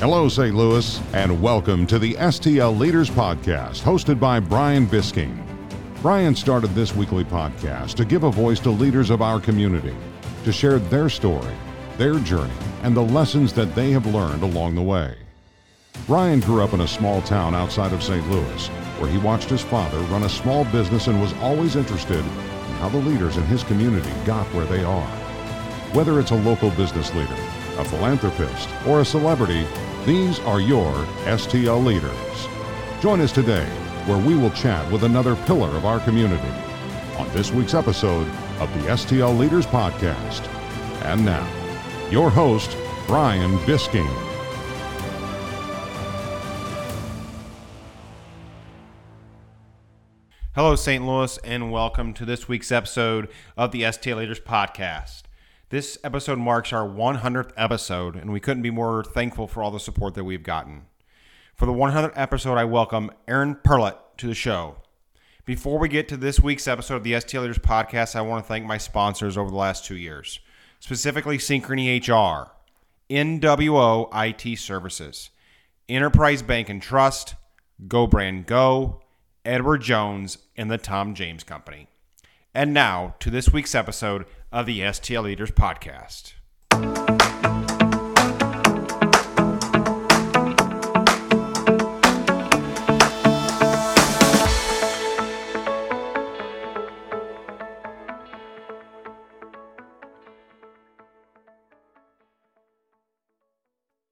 Hello, St. Louis, and welcome to the STL Leaders Podcast, hosted by Brian Bisking. Brian started this weekly podcast to give a voice to leaders of our community, to share their story, their journey, and the lessons that they have learned along the way. Brian grew up in a small town outside of St. Louis, where he watched his father run a small business and was always interested in how the leaders in his community got where they are. Whether it's a local business leader, a philanthropist, or a celebrity, these are your STL leaders. Join us today where we will chat with another pillar of our community on this week's episode of the STL Leaders Podcast. And now, your host, Brian Bisking. Hello, St. Louis, and welcome to this week's episode of the STL Leaders Podcast. This episode marks our 100th episode, and we couldn't be more thankful for all the support that we've gotten. For the 100th episode, I welcome Aaron Perlut to the show. Before we get to this week's episode of the STL Leaders Podcast, I want to thank my sponsors over the last two years, specifically Synchrony HR, NWO IT Services, Enterprise Bank and Trust, Go Brand Go, Edward Jones, and the Tom James Company. And now to this week's episode of the STL Leaders Podcast.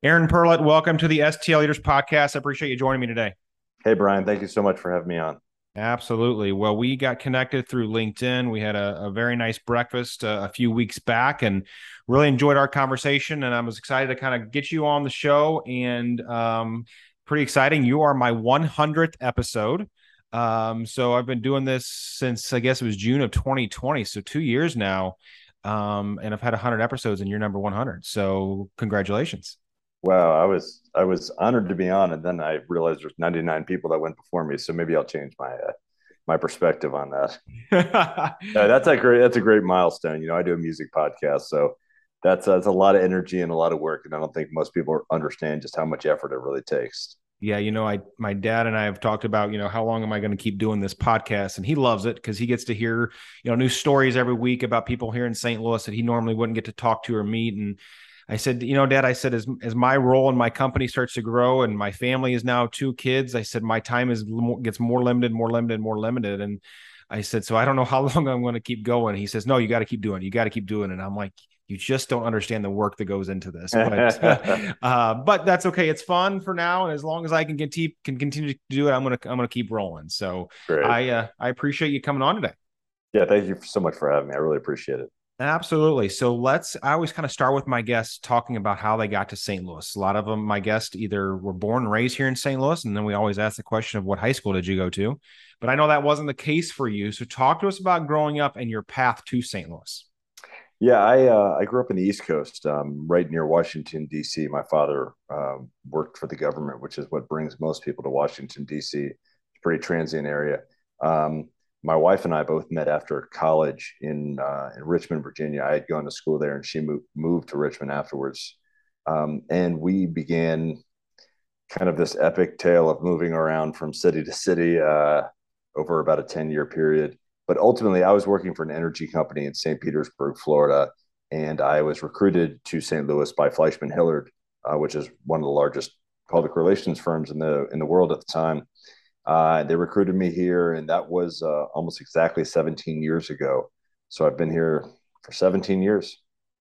Aaron Perlut, welcome to the STL Leaders Podcast. I appreciate you joining me today. Hey, Brian. Thank you so much for having me on. Absolutely. Well, we got connected through LinkedIn. We had a, a very nice breakfast uh, a few weeks back and really enjoyed our conversation. And I was excited to kind of get you on the show. And um, pretty exciting. You are my 100th episode. Um, so I've been doing this since I guess it was June of 2020. So two years now. Um, and I've had 100 episodes and you're number 100. So congratulations. Wow, I was I was honored to be on, and then I realized there's 99 people that went before me, so maybe I'll change my uh, my perspective on that. that's a great that's a great milestone. You know, I do a music podcast, so that's uh, that's a lot of energy and a lot of work, and I don't think most people understand just how much effort it really takes. Yeah, you know, I my dad and I have talked about, you know, how long am I going to keep doing this podcast? And he loves it because he gets to hear, you know, new stories every week about people here in St. Louis that he normally wouldn't get to talk to or meet. And I said, you know, Dad, I said, as as my role in my company starts to grow, and my family is now two kids, I said my time is gets more limited, more limited, more limited, and I said, so I don't know how long I'm going to keep going. He says, no, you got to keep doing it. You got to keep doing it. And I'm like, you just don't understand the work that goes into this. But, uh, but that's okay. It's fun for now, and as long as I can continue can continue to do it, I'm gonna I'm gonna keep rolling. So Great. I uh, I appreciate you coming on today. Yeah, thank you so much for having me. I really appreciate it. Absolutely. So let's, I always kind of start with my guests talking about how they got to St. Louis. A lot of them, my guests either were born and raised here in St. Louis, and then we always ask the question of what high school did you go to? But I know that wasn't the case for you. So talk to us about growing up and your path to St. Louis. Yeah, I uh, I grew up in the East Coast, um, right near Washington D.C. My father uh, worked for the government, which is what brings most people to Washington D.C. It's a pretty transient area. Um, my wife and I both met after college in uh, in Richmond, Virginia. I had gone to school there, and she moved moved to Richmond afterwards. Um, and we began kind of this epic tale of moving around from city to city uh, over about a ten year period. But ultimately, I was working for an energy company in St. Petersburg, Florida, and I was recruited to St. Louis by Fleishman Hillard, uh, which is one of the largest public relations firms in the in the world at the time. Uh, they recruited me here, and that was uh, almost exactly 17 years ago. So I've been here for 17 years.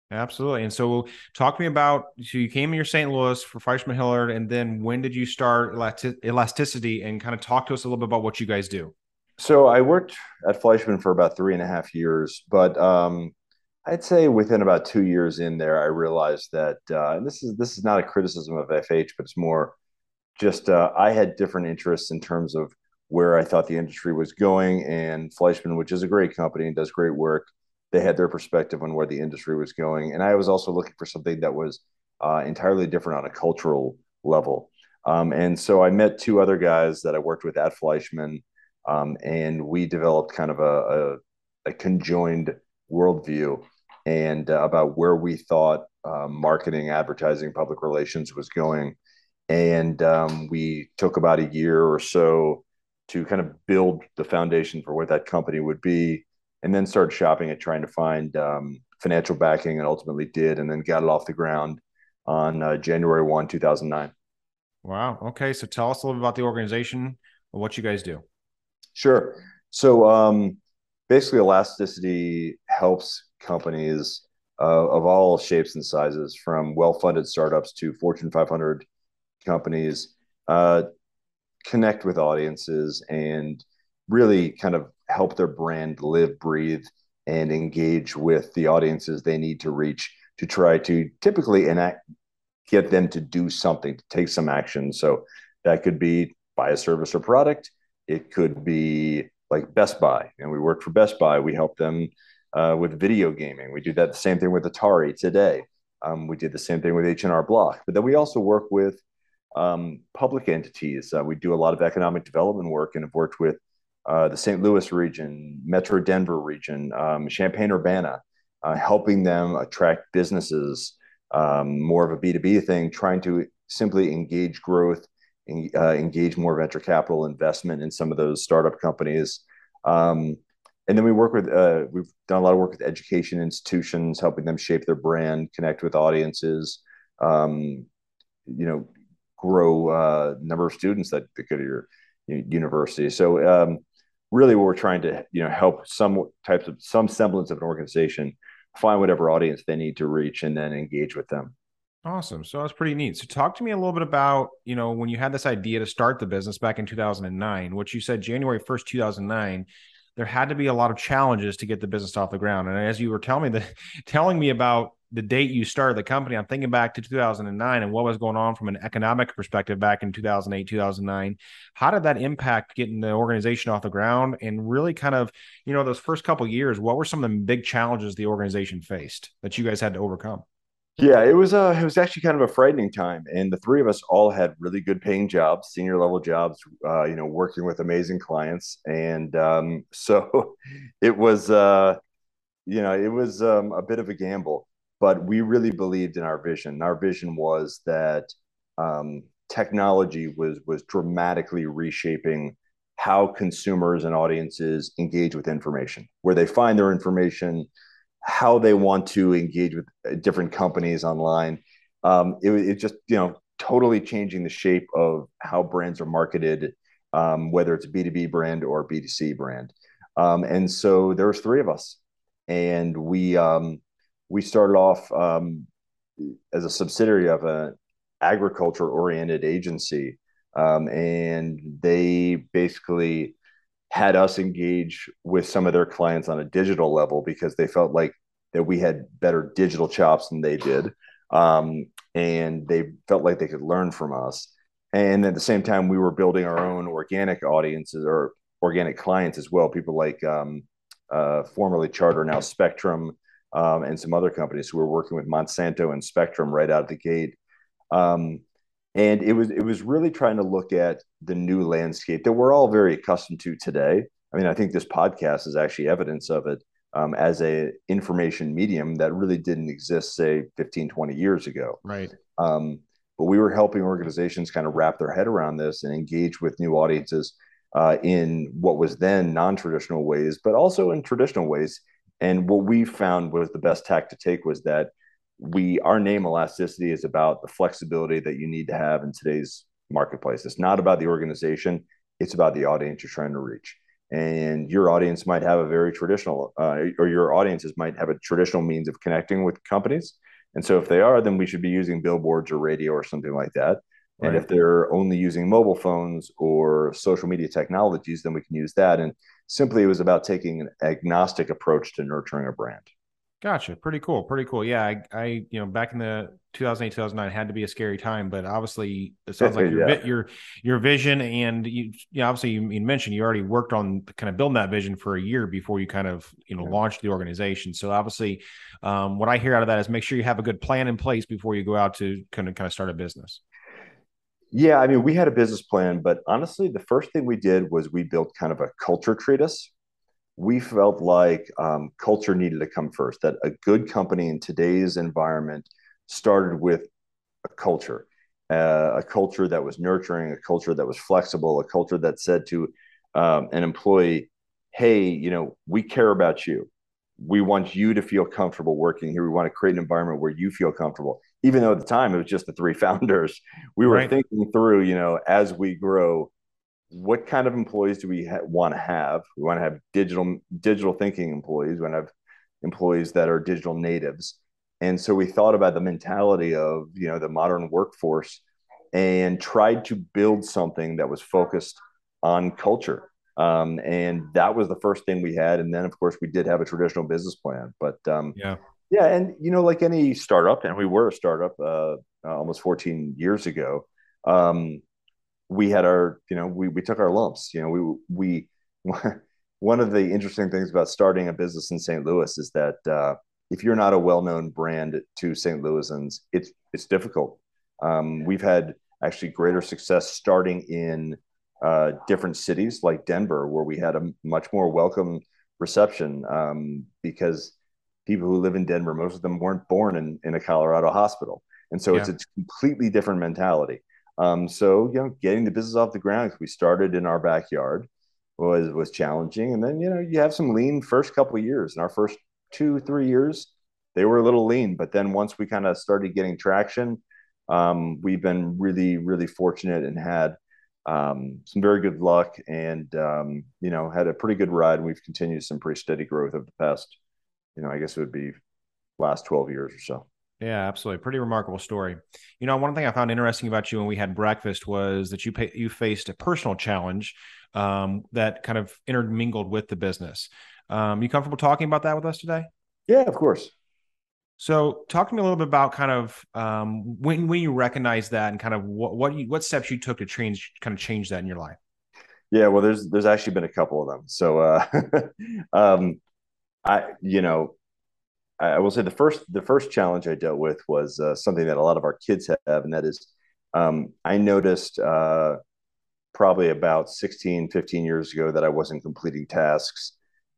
Absolutely. And so, talk to me about so you came in your St. Louis for Fleishman Hillard, and then when did you start elasticity? And kind of talk to us a little bit about what you guys do. So I worked at Fleishman for about three and a half years, but um, I'd say within about two years in there, I realized that uh, this is this is not a criticism of FH, but it's more just uh, I had different interests in terms of where I thought the industry was going, and Fleishman, which is a great company and does great work, they had their perspective on where the industry was going, and I was also looking for something that was uh, entirely different on a cultural level. Um, and so I met two other guys that I worked with at Fleishman, um, and we developed kind of a, a, a conjoined worldview and uh, about where we thought uh, marketing, advertising, public relations was going and um, we took about a year or so to kind of build the foundation for what that company would be, and then started shopping at trying to find um, financial backing, and ultimately did, and then got it off the ground on uh, January one, two thousand nine. Wow. Okay. So tell us a little bit about the organization and what you guys do. Sure. So um, basically, Elasticity helps companies uh, of all shapes and sizes, from well-funded startups to Fortune 500 companies, uh, connect with audiences and really kind of help their brand live, breathe, and engage with the audiences they need to reach to try to typically enact, get them to do something, to take some action. So that could be buy a service or product. It could be like Best Buy, and we work for Best Buy. We help them uh, with video gaming. We do that the same thing with Atari today. Um, we did the same thing with H&R Block. But then we also work with um, public entities. Uh, we do a lot of economic development work and have worked with uh, the St. Louis region, Metro Denver region, um, Champaign Urbana, uh, helping them attract businesses, um, more of a B2B thing, trying to simply engage growth, uh, engage more venture capital investment in some of those startup companies. Um, and then we work with uh, we've done a lot of work with education institutions helping them shape their brand connect with audiences um, you know grow uh, number of students that, that go to your university. So um, really what we're trying to you know help some types of some semblance of an organization find whatever audience they need to reach and then engage with them. Awesome. So that's pretty neat. So talk to me a little bit about you know when you had this idea to start the business back in 2009 which you said january 1st 2009 there had to be a lot of challenges to get the business off the ground. And as you were telling me the telling me about the date you started the company, I'm thinking back to 2009 and what was going on from an economic perspective back in 2008, 2009. How did that impact getting the organization off the ground? And really, kind of, you know, those first couple years, what were some of the big challenges the organization faced that you guys had to overcome? Yeah, it was uh it was actually kind of a frightening time, and the three of us all had really good paying jobs, senior level jobs, uh, you know, working with amazing clients, and um, so it was uh, you know it was um, a bit of a gamble, but we really believed in our vision. Our vision was that um, technology was was dramatically reshaping how consumers and audiences engage with information, where they find their information how they want to engage with uh, different companies online. Um, it, it just you know totally changing the shape of how brands are marketed, um, whether it's a B two B brand or B two C brand. Um, and so there was three of us, and we um, we started off um, as a subsidiary of an agriculture oriented agency, um, and they basically had us engage with some of their clients on a digital level because they felt like that we had better digital chops than they did. Um, and they felt like they could learn from us. And at the same time, we were building our own organic audiences or organic clients as well. People like um, uh, formerly Charter, now Spectrum, um, and some other companies who were working with Monsanto and Spectrum right out of the gate. Um, and it was it was really trying to look at the new landscape that we're all very accustomed to today. I mean, I think this podcast is actually evidence of it um, as a information medium that really didn't exist, say, 15, 20 years ago. Right. Um, but we were helping organizations kind of wrap their head around this and engage with new audiences uh, in what was then non-traditional ways, but also in traditional ways. And what we found was the best tack to take was that we our name elasticity is about the flexibility that you need to have in today's marketplace. It's not about the organization it's about the audience you're trying to reach. And your audience might have a very traditional uh, or your audiences might have a traditional means of connecting with companies. And so if they are then we should be using billboards or radio or something like that right. and if they're only using mobile phones or social media technologies then we can use that and simply it was about taking an agnostic approach to nurturing a brand Gotcha. Pretty cool. Pretty cool. Yeah. I, I, you know, back in the 2008, 2009 had to be a scary time, but obviously it sounds like your, yeah. your, your vision and you, you know, obviously you, you, mentioned you already worked on kind of building that vision for a year before you kind of, you know, yeah. launched the organization. So obviously um, what I hear out of that is make sure you have a good plan in place before you go out to kind of, kind of start a business. Yeah. I mean, we had a business plan, but honestly, the first thing we did was we built kind of a culture treatise we felt like um, culture needed to come first, that a good company in today's environment started with a culture. uh, a culture that was nurturing, a culture that was flexible, a culture that said to um, an employee, "Hey, you know, we care about you. We want you to feel comfortable working here. We want to create an environment where you feel comfortable." Even though at the time it was just the three founders, we were right. thinking through, you know, as we grow, what kind of employees do we ha- want to have? We want to have digital digital thinking employees. We want to have employees that are digital natives. And so we thought about the mentality of you know the modern workforce and tried to build something that was focused on culture. Um, and that was the first thing we had. And then of course we did have a traditional business plan. But um, yeah, yeah, and you know like any startup, and we were a startup uh, almost 14 years ago. Um, we had our you know we we took our lumps. You know we we one of the interesting things about starting a business in St. Louis is that uh, if you're not a well-known brand to St. Louisans, it's it's difficult. Um, we've had actually greater success starting in uh, different cities like Denver, where we had a much more welcome reception um, because people who live in Denver, most of them weren't born in, in a Colorado hospital. And so yeah. it's a completely different mentality. Um, so, you know, getting the business off the ground, we started in our backyard was, was challenging. And then, you know, you have some lean first couple years in our first two, three years, they were a little lean. But then once we kind of started getting traction, um, we've been really, really fortunate and had um, some very good luck and, um, you know, had a pretty good ride. And we've continued some pretty steady growth over the past, you know, I guess it would be last 12 years or so. Yeah, absolutely. Pretty remarkable story. You know, one thing I found interesting about you when we had breakfast was that you pay, you faced a personal challenge um, that kind of intermingled with the business. Um, you comfortable talking about that with us today? Yeah, of course. So, talk to me a little bit about kind of um, when when you recognize that and kind of what what you, what steps you took to change kind of change that in your life. Yeah, well, there's there's actually been a couple of them. So, uh, um, I you know, I will say the first the first challenge I dealt with was uh, something that a lot of our kids have, and that is um, I noticed uh, probably about 16, 15 years ago that I wasn't completing tasks,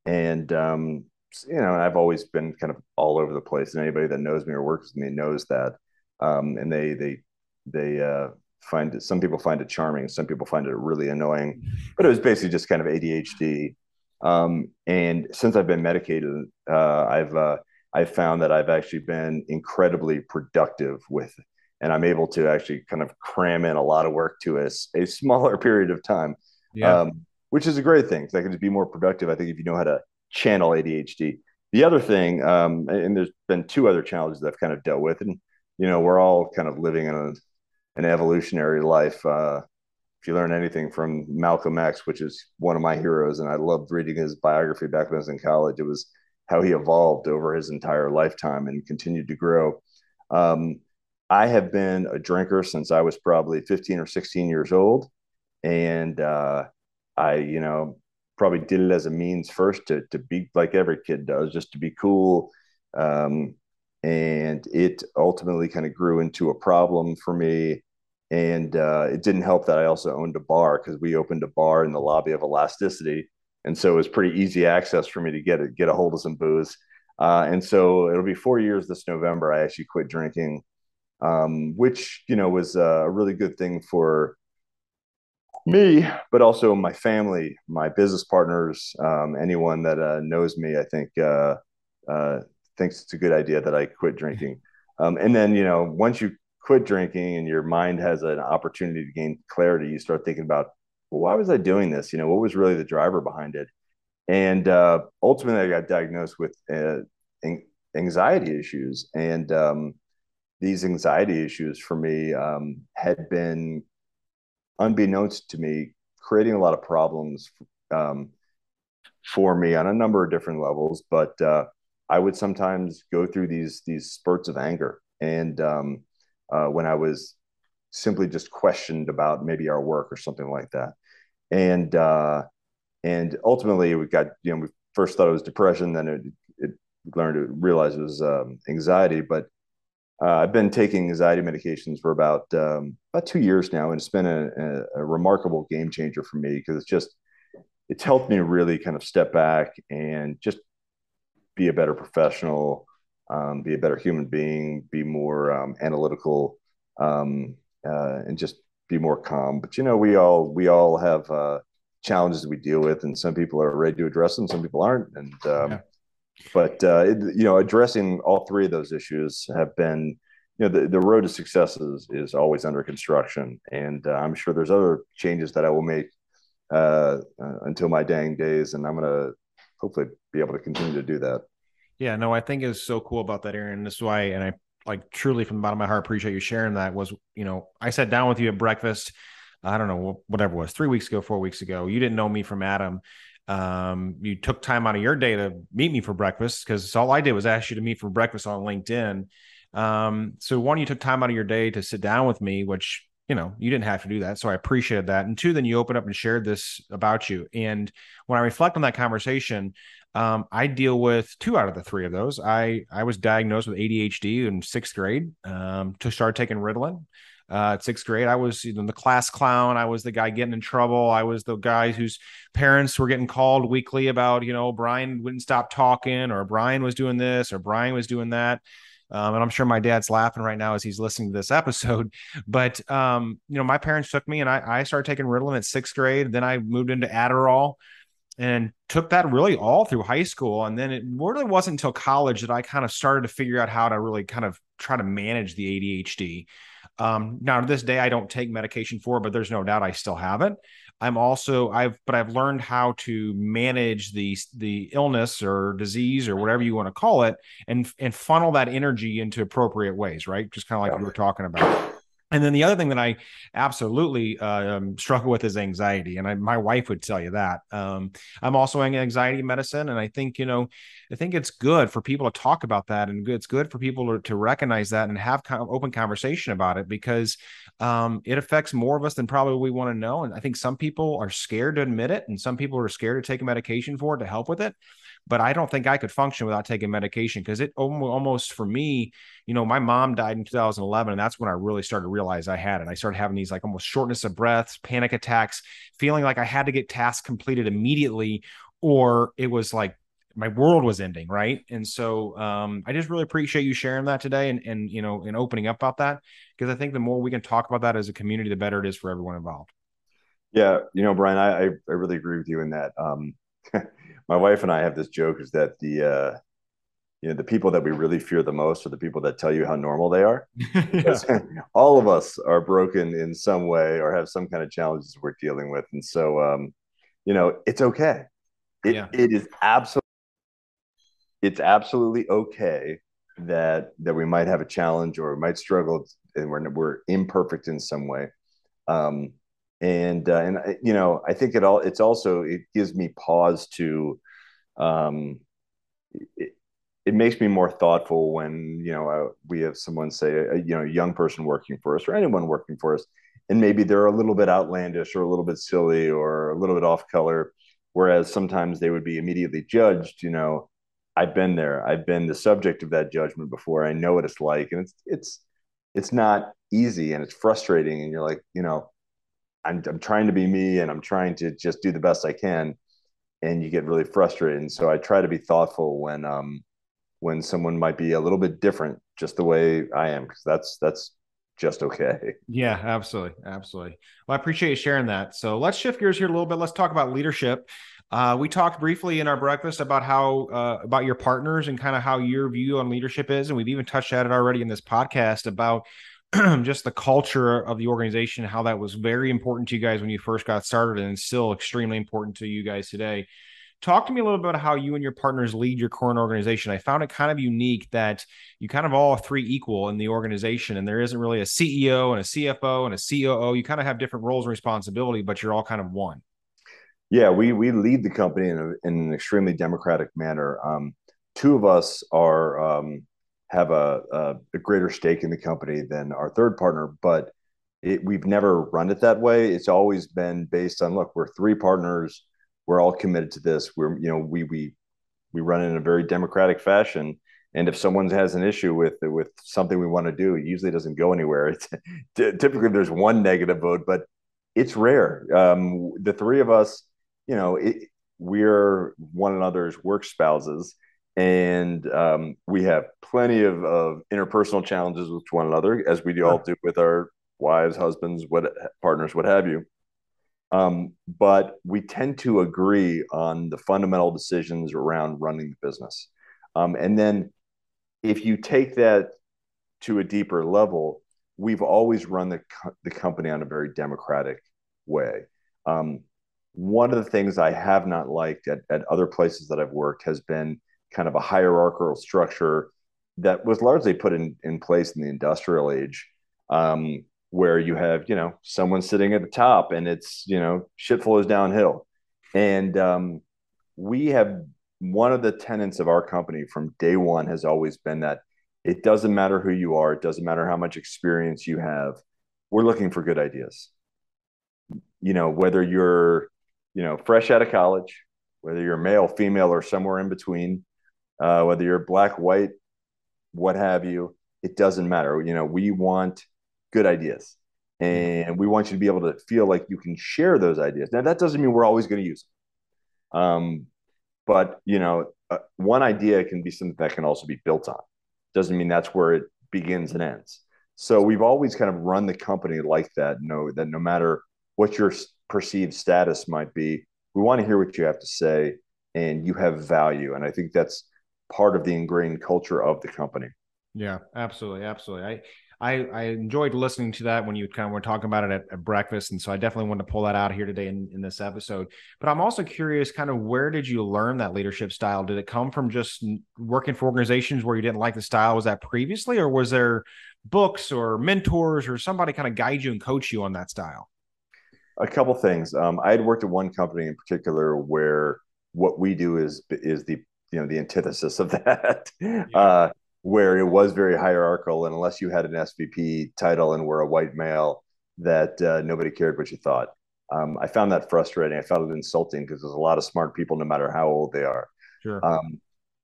and um, you know, I've always been kind of all over the place, and anybody that knows me or works with me knows that. Um, and they they they uh, find it. Some people find it charming, some people find it really annoying. But it was basically just kind of ADHD. Um, and since I've been medicated, uh, I've uh, I've found that I've actually been incredibly productive with, and I'm able to actually kind of cram in a lot of work to a, a smaller period of time. Yeah. Um, which is a great thing. Cause I can just be more productive. I think if you know how to channel ADHD. The other thing, um, and there's been two other challenges that I've kind of dealt with, and you know, we're all kind of living in a, an evolutionary life. Uh, if you learn anything from Malcolm X, which is one of my heroes, and I loved reading his biography back when I was in college, it was how he evolved over his entire lifetime and continued to grow. Um, I have been a drinker since I was probably 15 or 16 years old. And uh, I, you know, probably did it as a means first to to be like every kid does, just to be cool. Um, and it ultimately kind of grew into a problem for me. And uh, it didn't help that I also owned a bar because we opened a bar in the lobby of Elasticity, and so it was pretty easy access for me to get a, get a hold of some booze. Uh, and so it'll be four years this November. I actually quit drinking, um, which you know was a really good thing for me, but also my family, my business partners, um, anyone that uh, knows me, I think uh, uh, thinks it's a good idea that I quit drinking. Um, and then, you know, once you quit drinking and your mind has an opportunity to gain clarity, you start thinking about, well, why was I doing this? You know, what was really the driver behind it? And uh, ultimately, I got diagnosed with uh, anxiety issues. And um, these anxiety issues for me um, had been unbeknownst to me, creating a lot of problems um, for me on a number of different levels. But uh, I would sometimes go through these these spurts of anger, and um, uh, when I was simply just questioned about maybe our work or something like that, and uh, and ultimately we got you know we first thought it was depression, then it, it learned to realize it was um, anxiety, but uh, I've been taking anxiety medications for about um, about two years now, and it's been a, a, a remarkable game changer for me because it's just it's helped me really kind of step back and just be a better professional, um, be a better human being, be more um, analytical, um, uh, and just be more calm. But you know, we all we all have uh, challenges we deal with, and some people are ready to address them, some people aren't. And um, yeah. but uh, it, you know, addressing all three of those issues have been. You know, the, the road to success is, is always under construction. And uh, I'm sure there's other changes that I will make uh, uh, until my dying days. And I'm going to hopefully be able to continue to do that. Yeah, no, I think is so cool about that, Aaron. This is why, and I like truly from the bottom of my heart appreciate you sharing that. Was you know, I sat down with you at breakfast. I don't know whatever was three weeks ago, four weeks ago. You didn't know me from Adam. Um, you took time out of your day to meet me for breakfast because all I did was ask you to meet for breakfast on LinkedIn. Um, so one, you took time out of your day to sit down with me, which you know you didn't have to do that so i appreciated that and two then you opened up and shared this about you and when i reflect on that conversation um, i deal with two out of the three of those i i was diagnosed with adhd in sixth grade um, to start taking ritalin uh, at sixth grade. I was you know, the class clown. I was the guy getting in trouble. I was the guy whose parents were getting called weekly about, you know, Brian wouldn't stop talking, or Brian was doing this, or Brian was doing that. Um, and I'm sure my dad's laughing right now as he's listening to this episode. But um, you know, my parents took me, and I, I started taking Ritalin at sixth grade. Then I moved into Adderall, and took that really all through high school. And then it really wasn't until college that I kind of started to figure out how to really kind of try to manage the ADHD. Um, now to this day, I don't take medication for, it, but there's no doubt I still have it. I'm also I've but I've learned how to manage the the illness or disease or whatever you want to call it and and funnel that energy into appropriate ways, right? Just kind of like yeah. we were talking about. And then the other thing that I absolutely uh, struggle with is anxiety, and I, my wife would tell you that. Um, I'm also in anxiety medicine, and I think you know, I think it's good for people to talk about that, and it's good for people to, to recognize that and have kind of open conversation about it because um, it affects more of us than probably we want to know. And I think some people are scared to admit it, and some people are scared to take a medication for it to help with it but I don't think I could function without taking medication because it almost for me, you know, my mom died in 2011, and that's when I really started to realize I had it. I started having these like almost shortness of breaths, panic attacks, feeling like I had to get tasks completed immediately, or it was like my world was ending, right? And so um, I just really appreciate you sharing that today and and you know and opening up about that because I think the more we can talk about that as a community, the better it is for everyone involved. Yeah, you know, Brian, I I really agree with you in that. Um, my wife and I have this joke is that the uh, you know the people that we really fear the most are the people that tell you how normal they are. all of us are broken in some way or have some kind of challenges we're dealing with, and so um, you know it's okay. It, yeah. it is absolutely it's absolutely okay that that we might have a challenge or we might struggle and we're we're imperfect in some way. Um, and uh, and uh, you know i think it all it's also it gives me pause to um it, it makes me more thoughtful when you know uh, we have someone say a, you know a young person working for us or anyone working for us and maybe they're a little bit outlandish or a little bit silly or a little bit off color whereas sometimes they would be immediately judged you know i've been there i've been the subject of that judgment before i know what it's like and it's it's it's not easy and it's frustrating and you're like you know I'm, I'm trying to be me and I'm trying to just do the best I can. And you get really frustrated. And so I try to be thoughtful when, um, when someone might be a little bit different, just the way I am, because that's, that's just okay. Yeah, absolutely. Absolutely. Well, I appreciate you sharing that. So let's shift gears here a little bit. Let's talk about leadership. Uh, we talked briefly in our breakfast about how uh, about your partners and kind of how your view on leadership is, and we've even touched at it already in this podcast about just the culture of the organization, how that was very important to you guys when you first got started and still extremely important to you guys today. Talk to me a little bit about how you and your partners lead your current organization. I found it kind of unique that you kind of all three equal in the organization, and there isn't really a CEO and a CFO and a COO. You kind of have different roles and responsibility, but you're all kind of one. Yeah, we we lead the company in, a, in an extremely democratic manner. Um, two of us are um, have a, a, a greater stake in the company than our third partner, but it, we've never run it that way. It's always been based on look, we're three partners, we're all committed to this. We're you know we we we run in a very democratic fashion. And if someone has an issue with with something we want to do, it usually doesn't go anywhere. It's typically there's one negative vote, but it's rare. Um, the three of us, you know, it, we're one another's work spouses and um, we have plenty of, of, interpersonal challenges with one another as we all do with our wives, husbands, what partners, what have you. Um, but we tend to agree on the fundamental decisions around running the business. Um, and then if you take that to a deeper level, we've always run the, co- the company on a very democratic way. Um, one of the things I have not liked at, at other places that I've worked has been kind of a hierarchical structure that was largely put in, in place in the industrial age, um, where you have, you know, someone sitting at the top and it's, you know, shit flows downhill. And um, we have one of the tenets of our company from day one has always been that it doesn't matter who you are, it doesn't matter how much experience you have. We're looking for good ideas. You know, whether you're, you know, fresh out of college, whether you're male, female, or somewhere in between, uh, whether you're black, white, what have you, it doesn't matter. You know, we want good ideas and we want you to be able to feel like you can share those ideas. Now, that doesn't mean we're always going to use them. Um, but, you know, uh, one idea can be something that can also be built on. Doesn't mean that's where it begins and ends. So we've always kind of run the company like that. Know that no matter what your perceived status might be, we want to hear what you have to say and you have value. And I think that's part of the ingrained culture of the company. Yeah, absolutely, absolutely. I I, I enjoyed listening to that when you kind of were talking about it at, at, breakfast, and so I definitely wanted to pull that out here today in, in this episode. But I'm also curious, kind of where did you learn that leadership style? Did it come from just working for organizations where you didn't like the style? Was that previously, or was there books or mentors or somebody kind of guide you and coach you on that style? A couple things. Um, I had worked at one company in particular where what we do is is the you know the antithesis of that. Yeah. Uh, where it was very hierarchical, and unless you had an SVP title and were a white male, that uh, nobody cared what you thought. Um, I found that frustrating. I found it insulting because there's a lot of smart people, no matter how old they are. Sure. Um,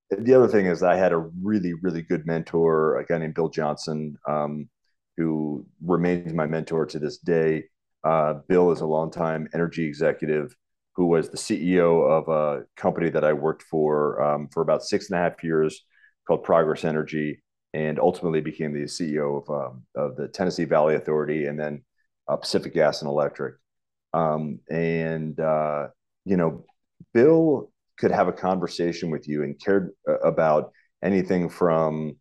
the other thing is, I had a really, really good mentor, a guy named Bill Johnson, um, who remains my mentor to this day. Uh, Bill is a longtime energy executive who was the CEO of a company that I worked for um, for about six and a half years called Progress Energy, and ultimately became the CEO of um, of the Tennessee Valley Authority, and then uh, Pacific Gas and Electric. Um, and uh, you know, Bill could have a conversation with you and cared uh, about anything from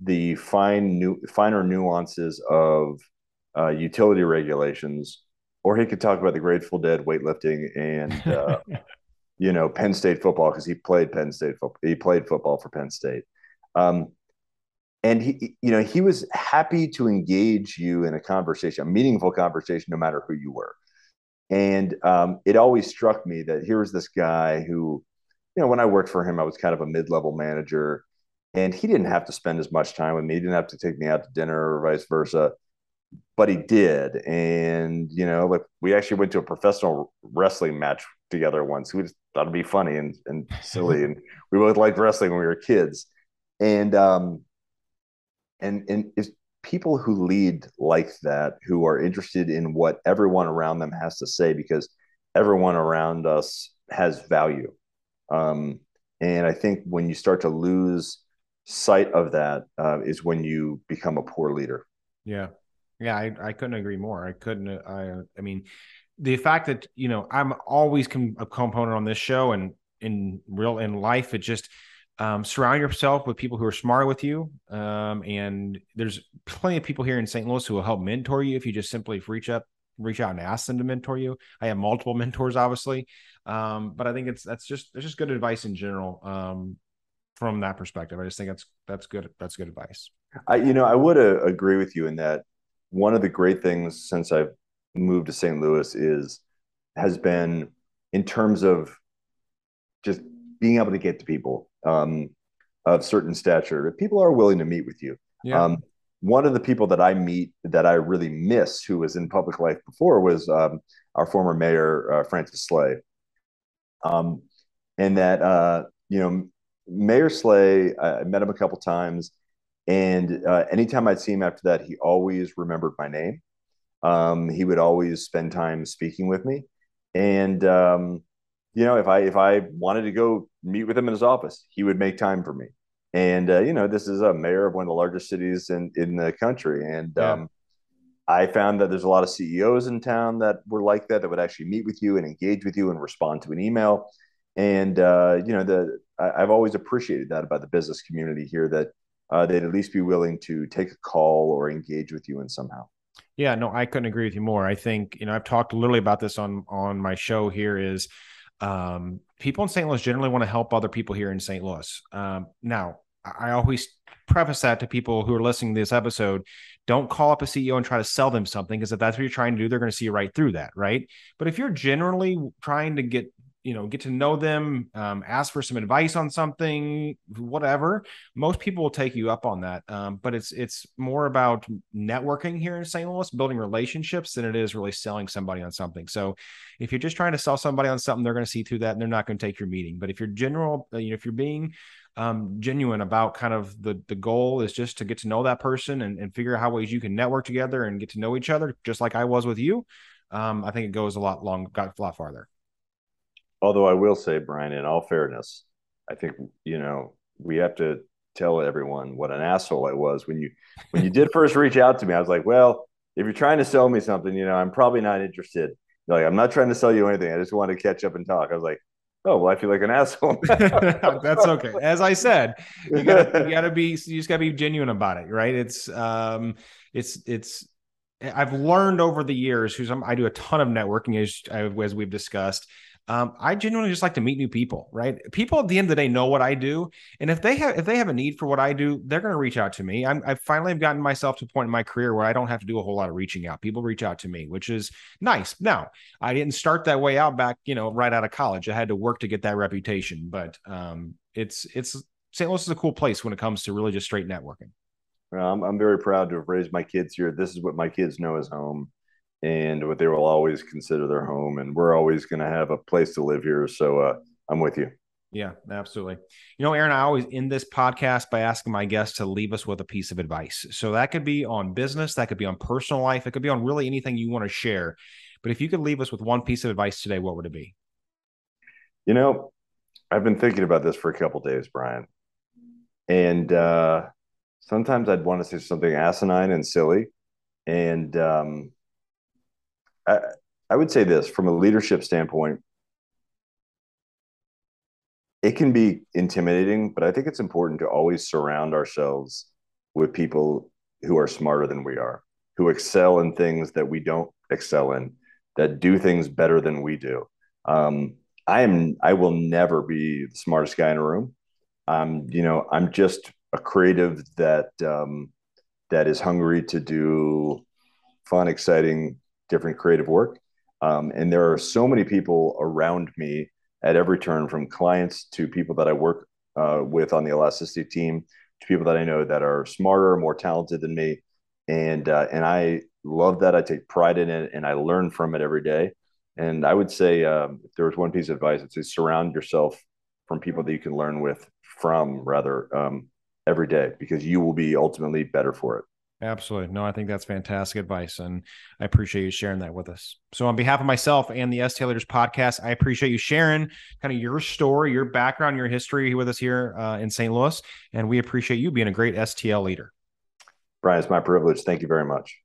the fine new finer nuances of uh, utility regulations, or he could talk about the Grateful Dead weightlifting and uh, you know, Penn State football because he played Penn State football. He played football for Penn State. Um, and he, you know, he was happy to engage you in a conversation, a meaningful conversation, no matter who you were. And um, it always struck me that here was this guy who, you know, when I worked for him, I was kind of a mid-level manager, and he didn't have to spend as much time with me. He didn't have to take me out to dinner or vice versa but he did. And, you know, like we actually went to a professional wrestling match together once. We just thought it'd be funny and, and silly. and we both liked wrestling when we were kids. And, um, and, and it's people who lead like that, who are interested in what everyone around them has to say, because everyone around us has value. Um, and I think when you start to lose sight of that, uh, is when you become a poor leader. Yeah. Yeah, I, I couldn't agree more. I couldn't. I I mean, the fact that you know I'm always com- a component on this show and in real in life, it just um, surround yourself with people who are smarter with you. Um, and there's plenty of people here in St. Louis who will help mentor you if you just simply reach up, reach out and ask them to mentor you. I have multiple mentors, obviously, um, but I think it's that's just it's just good advice in general um, from that perspective. I just think that's that's good that's good advice. I you know I would uh, agree with you in that one of the great things since I've moved to St. Louis is has been in terms of just being able to get to people um, of certain stature. People are willing to meet with you. Yeah. Um, one of the people that I meet that I really miss, who was in public life before, was um, our former mayor uh, Francis Slay. Um, and that uh, you know, Mayor Slay, I met him a couple times. And uh, anytime I'd see him after that, he always remembered my name. Um, he would always spend time speaking with me. And um, you know, if I if I wanted to go meet with him in his office, he would make time for me. And uh, you know, this is a mayor of one of the largest cities in in the country, and yeah. um, I found that there's a lot of CEOs in town that were like that, that would actually meet with you and engage with you and respond to an email. And uh, you know, the I, have always appreciated that about the business community here that uh, they'd at least be willing to take a call or engage with you in somehow. Yeah, no, I couldn't agree with you more. I think you know I've talked literally about this on on my show here. Is um, people in St. Louis generally want to help other people here in St. Louis. Um, now, I always preface that to people who are listening to this episode don't call up a CEO and try to sell them something because if that's what you're trying to do, they're going to see right through that, right? But if you're generally trying to get you know get to know them um, ask for some advice on something whatever most people will take you up on that. Um, but it's it's more about networking here in st louis building relationships than it is really selling somebody on something. So if you're just trying to sell somebody on something they're going to see through that and they're not going to take your meeting. But if you're general you know if you're being um, genuine about kind of the the goal is just to get to know that person and, and figure out how ways you can network together and get to know each other just like i was with you um, i think it goes a lot long got a lot farther although I will say, Brian, in all fairness, I think you know we have to tell everyone what an asshole I was when you when you did first reach out to me. I was like, well, if you're trying to sell me something, you know, I'm probably not interested. You're like, I'm not trying to sell you anything. I just want to catch up and talk. I was like, oh well, I feel like an asshole. That's okay. As I said, you gotta, you gotta be you just gotta be genuine about it, right? It's um, it's it's. I've learned over the years, who's I do a ton of networking as as we've discussed um, I genuinely just like to meet new people, right? People at the end of the day know what I do, and if they have if they have a need for what I do, they're going to reach out to me. I'm, I finally have gotten myself to a point in my career where I don't have to do a whole lot of reaching out. People reach out to me, which is nice. Now, I didn't start that way out back, you know, right out of college. I had to work to get that reputation, but um, it's it's St. Louis is a cool place when it comes to really just straight networking. Well, I'm, I'm very proud to have raised my kids here. This is what my kids know as home and what they will always consider their home. And we're always going to have a place to live here. So uh, I'm with you. Yeah, absolutely. You know, Aaron, I always end this podcast by asking my guests to leave us with a piece of advice. So that could be on business, that could be on personal life, it could be on really anything you want to share. But if you could leave us with one piece of advice today, what would it be? You know, I've been thinking about this for a couple days, Brian. And uh, sometimes I'd want to say something asinine and silly. And um, I, I would say this from a leadership standpoint, it can be intimidating, but I think it's important to always surround ourselves with people who are smarter than we are, who excel in things that we don't excel in, that do things better than we do. Um, I am I will never be the smartest guy in a room. Um, you know, I'm just a creative that um, that is hungry to do fun, exciting different creative work. Um, and there are so many people around me at every turn, from clients to people that I work uh, with on the elasticity team, to people that I know that are smarter, more talented than me, and uh, and I love that. I take pride in it, and I learn from it every day. And I would say, um, if there was one piece of advice, I'd say surround yourself from people that you can learn with from rather um, every day, because you will be ultimately better for it. Absolutely. No, I think that's fantastic advice. And I appreciate you sharing that with us. So, on behalf of myself and the STL Leaders podcast, I appreciate you sharing kind of your story, your background, your history with us here uh, in St. Louis. And we appreciate you being a great STL leader. Brian, it's my privilege. Thank you very much.